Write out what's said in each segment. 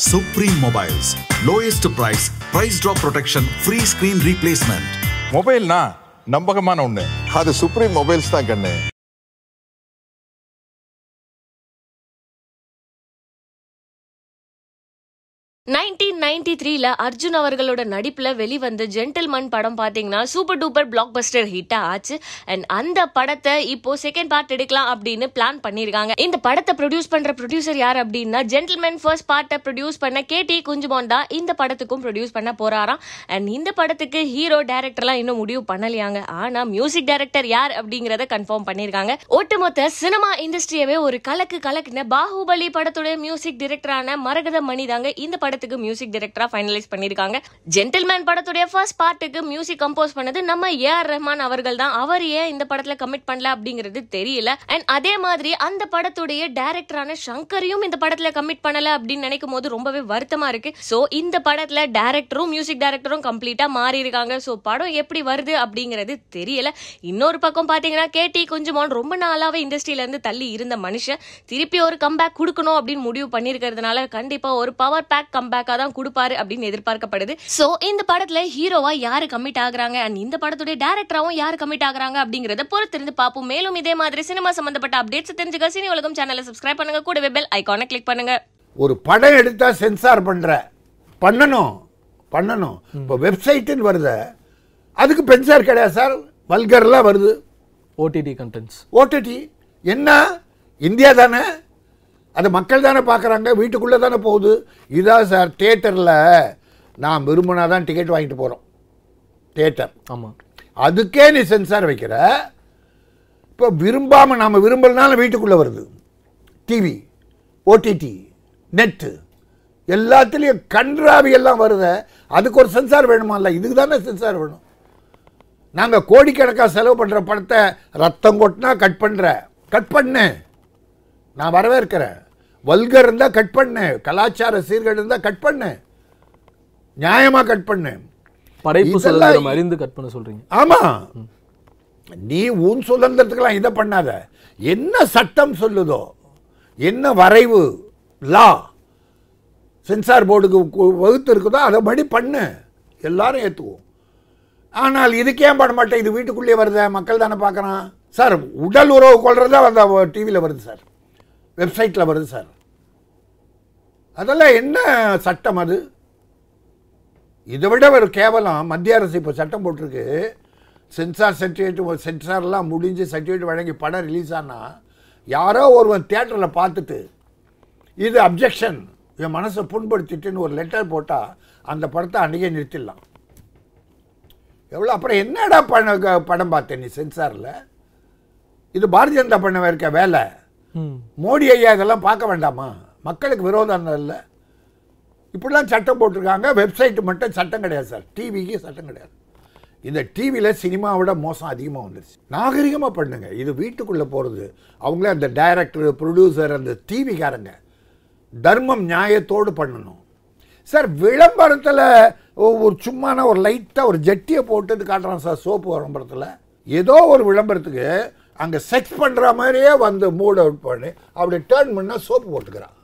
Supreme Mobiles. Lowest price, price drop protection, free screen replacement. மொபைல்னா நம்பகமான ஒண்ணு அது supreme mobiles தான் கண்ணு நைன்டீன் நைன்டி த்ரீல அர்ஜுன் அவர்களோட நடிப்புல வெளிவந்த ஜென்டில்மன் படம் பாத்தீங்கன்னா சூப்பர் டூப்பர் பிளாக் பஸ்டர் ஹிட்டா ஆச்சு. அண்ட் அந்த படத்தை இப்போ செகண்ட் பார்ட் எடுக்கலாம் அப்படின்னு பிளான் பண்ணிருக்காங்க. இந்த படத்தை ப்ரொடியூஸ் பண்ற ப்ரொடியூசர் யார் அப்படின்னா ஜென்டில்மேன் ஃபர்ஸ்ட் பார்ட்டை ப்ரொடியூஸ் பண்ண கே டி குஞ்சுமோன் தான் இந்த படத்துக்கும் ப்ரொடியூஸ் பண்ண போறாராம். அண்ட் இந்த படத்துக்கு ஹீரோ டேரக்டர்லாம் இன்னும் முடிவு பண்ணலையாங்க. ஆனா மியூசிக் டேரக்டர் யார் அப்படிங்கறத கன்ஃபார்ம் பண்ணிருக்காங்க. ஒட்டுமொத்த சினிமா இண்டஸ்ட்ரியவே ஒரு கலக்கு கலக்குன பாகுபலி படத்துடைய மியூசிக் டிரெக்டரான மரகத மணி தாங்க இந்த படத்துக்கு மியூசிக் டைரக்டரா ஃபைனலைஸ் பண்ணிருக்காங்க. ஜென்டில்மேன் படத்துடைய ஃபர்ஸ்ட் பார்ட்டுக்கு மியூசிக் கம்போஸ் பண்ணது நம்ம ஏ ஆர் ரஹ்மான் அவர்கள் தான். அவர் ஏன் இந்த படத்துல கமிட் பண்ணல அப்படிங்கிறது தெரியல. அண்ட் அதே மாதிரி அந்த படத்துடைய டைரக்டரான சங்கரையும் இந்த படத்துல கமிட் பண்ணல அப்படின்னு நினைக்கும் போது ரொம்பவே வருத்தமா இருக்கு. சோ இந்த படத்துல டைரக்டரும் மியூசிக் டைரக்டரும் கம்ப்ளீட்டா மாறி இருக்காங்க. சோ படம் எப்படி வருது அப்படிங்கிறது தெரியல. இன்னொரு பக்கம் பாத்தீங்கன்னா கேடி குஞ்சுமான் ரொம்ப நாளாவே இண்டஸ்ட்ரியில இருந்து தள்ளி இருந்த மனுஷன். திருப்பி ஒரு கம்பேக் கொடுக்கணும் அப்படின்னு முடிவு பண்ணிருக்கிறதுனால கண்டிப்பா ஒரு பவர் பேக் கம்பேக்கா தான் கொடுப்பாரு அப்படின்னு எதிர்பார்க்கப்படுது. சோ இந்த படத்துல ஹீரோவா யாரு கமிட் ஆகுறாங்க? அண்ட் இந்த படத்துடைய டேரக்டராவும் யாரு கமிட் ஆகுறாங்க? அப்படிங்கறத பொறுத்திருந்து பார்ப்போம். மேலும் இதே மாதிரி சினிமா சம்பந்தப்பட்ட அப்டேட்ஸ் தெரிஞ்சுக்க சினி உலகம் சேனலை சப்ஸ்கிரைப் பண்ணுங்க. கூடவே பெல் ஐகானை கிளிக் பண்ணுங்க. ஒரு படம் எடுத்தா சென்சார் பண்ற. பண்ணணும். பண்ணணும். இப்போ வெப்சைட்டுன்னு வருது. அதுக்கு பென்சார் கிடையாது சார். வல்கர்லாம் வருது. ஓடிடி கண்டென்ட்ஸ் ஓடிடி என்ன? இந்தியா தானே? அது மக்கள் தானே பார்க்குறாங்க வீட்டுக்குள்ளே தானே போகுது. இதான் சார் தியேட்டரில் நான் விரும்பினா தான் டிக்கெட் வாங்கிட்டு போகிறோம் தியேட்டர் ஆமாம் அதுக்கே நீ சென்சார் வைக்கிற. இப்போ விரும்பாமல் நாம் விரும்பலனாலும் வீட்டுக்குள்ளே வருது. டிவி ஓடிடி நெட்டு எல்லாத்துலேயும் கன்றாவி எல்லாம் வருது. அதுக்கு ஒரு சென்சார் வேணுமால்ல இதுக்கு தானே சென்சார் வேணும். நாங்கள் கோடிக்கணக்காக செலவு பண்ணுற படத்தை ரத்தம் கொட்டினா கட் பண்ணுற கட் பண்ணு. நான் வரவேற்கிறேன். வல்கர் இருந்தால் கட் பண்ணு கலாச்சார சீர்கேடு இருந்தால் கட் பண்ணு நியாயமாக கட் பண்ணு. படைப்பு சுதந்திரம் அறிந்து கட் பண்ண சொல்றீங்க. ஆமா. நீ உன் சுதந்திரத்துக்கெல்லாம் இதை பண்ணாத. என்ன சட்டம் சொல்லுதோ என்ன வரைவு லா சென்சார் போர்டுக்கு வகுத்து இருக்குதோ அதை படி பண்ணு. எல்லாரும் ஏற்றுவோம் ஆனால் இதுக்கு ஏன் பண்ண மாட்டேன்? இது வீட்டுக்குள்ளேயே வருதே மக்கள் தானே பார்க்குறான். சார் உடல் உறவு கொள்றதா அந்த டிவியில் வருது சார். வெப்சைட்டில் வருது சார். அதெல்லாம் என்ன சட்டம் அது? இதை விட ஒரு கேவலம். மத்திய அரசு இப்போ சட்டம் போட்டிருக்கு. சென்சார் சர்டிஃபிகேட் சென்சார்லாம் முடிஞ்சு சர்டிஃபிகேட் வழங்கி படம் ரிலீஸ் ஆனா யாரோ ஒருவன் தேட்டரில் பார்த்துட்டு இது அப்ஜெக்ஷன் என் மனசை புண்படுத்திட்டுன்னு ஒரு லெட்டர் போட்டால் அந்த படத்தை அன்றைக்கே நிறுத்திடலாம். எவ்வளோ அப்புறம் என்னடா பண்ண க- படம் பார்த்தேன் நீ சென்சாரில்? இது பாரதிய ஜனதா பண்ண இருக்க வேலை. மோடி ஐயா இதெல்லாம் பார்க்க வேண்டாமா? மக்களுக்கு விரோதம் இல்லை. இப்படிலாம் சட்டம் போட்டிருக்காங்க. வெப்சைட்டு மட்டும் சட்டம் கிடையாது சார். டிவிக்கு சட்டம் கிடையாது. இந்த டிவியில் சினிமாவோட மோசம் அதிகமாக வந்துருச்சு. நாகரிகமாக பண்ணுங்க. இது வீட்டுக்குள்ளே போகிறது அவங்களே அந்த டைரக்டர் ப்ரொடியூசர் அந்த டிவிக்காரங்க. தர்மம் நியாயத்தோடு பண்ணணும். சார் விளம்பரத்தில் ஒரு சும்மான ஒரு லைட்டாக ஒரு ஜட்டியை போட்டு காட்டுறான் சார் சோப்பு விளம்பரத்தில் ஏதோ ஒரு விளம்பரத்துக்கு அங்கே செக் பண்ணுற மாதிரியே வந்து மூட் அவுட் பண்ணி. அப்படி டேர்ன் பண்ணால் சோப்பு போட்டுக்கிறான்.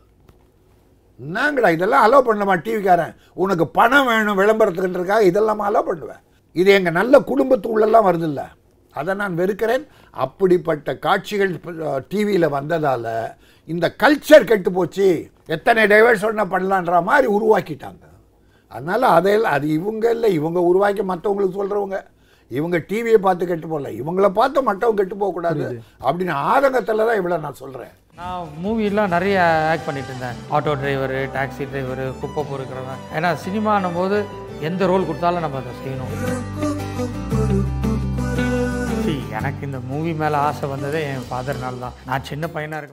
என்னங்கடா இதெல்லாம் அலோவ் பண்ணமா டிவிக்காரன் உனக்கு பணம் வேணும் விளம்பரத்துக்குன்றதுக்காக இதெல்லாம் அலோவ் பண்ணுவேன். இது எங்கள் நல்ல குடும்பத்துக்குள்ளெல்லாம் வருதில்ல. அதை நான் வெறுக்கிறேன். அப்படிப்பட்ட காட்சிகள் டிவியில் வந்ததால் இந்த கல்ச்சர் கெட்டு போச்சு. எத்தனை டைவர்ஷன் பண்ணலான்ற மாதிரி உருவாக்கிட்டாங்க. அதனால் அதையெல்லாம் அது இவங்க இல்லை. இவங்க உருவாக்கி மற்றவங்களுக்கு சொல்கிறவங்க இவங்க டிவியை பார்த்து கெட்டு போகல. இவங்கள பார்த்து மற்றவங்க கெட்டு போகக்கூடாது அப்படின்னு ஆதங்கத்தில் தான் இவ்வளோ நான் சொல்கிறேன் நான் மூவிலாம் நிறைய ஆக்ட் பண்ணிட்டு இருந்தேன். ஆட்டோ டிரைவரு டாக்ஸி டிரைவரு குப்பை பொறுக்கிறவன். ஏன்னா சினிமானும் போது எந்த ரோல் கொடுத்தாலும் நம்ம அதை செய்யணும். எனக்கு இந்த மூவி மேலே ஆசை வந்ததே என் ஃபாதர்னால தான் நான் சின்ன பையனாக இருக்கும்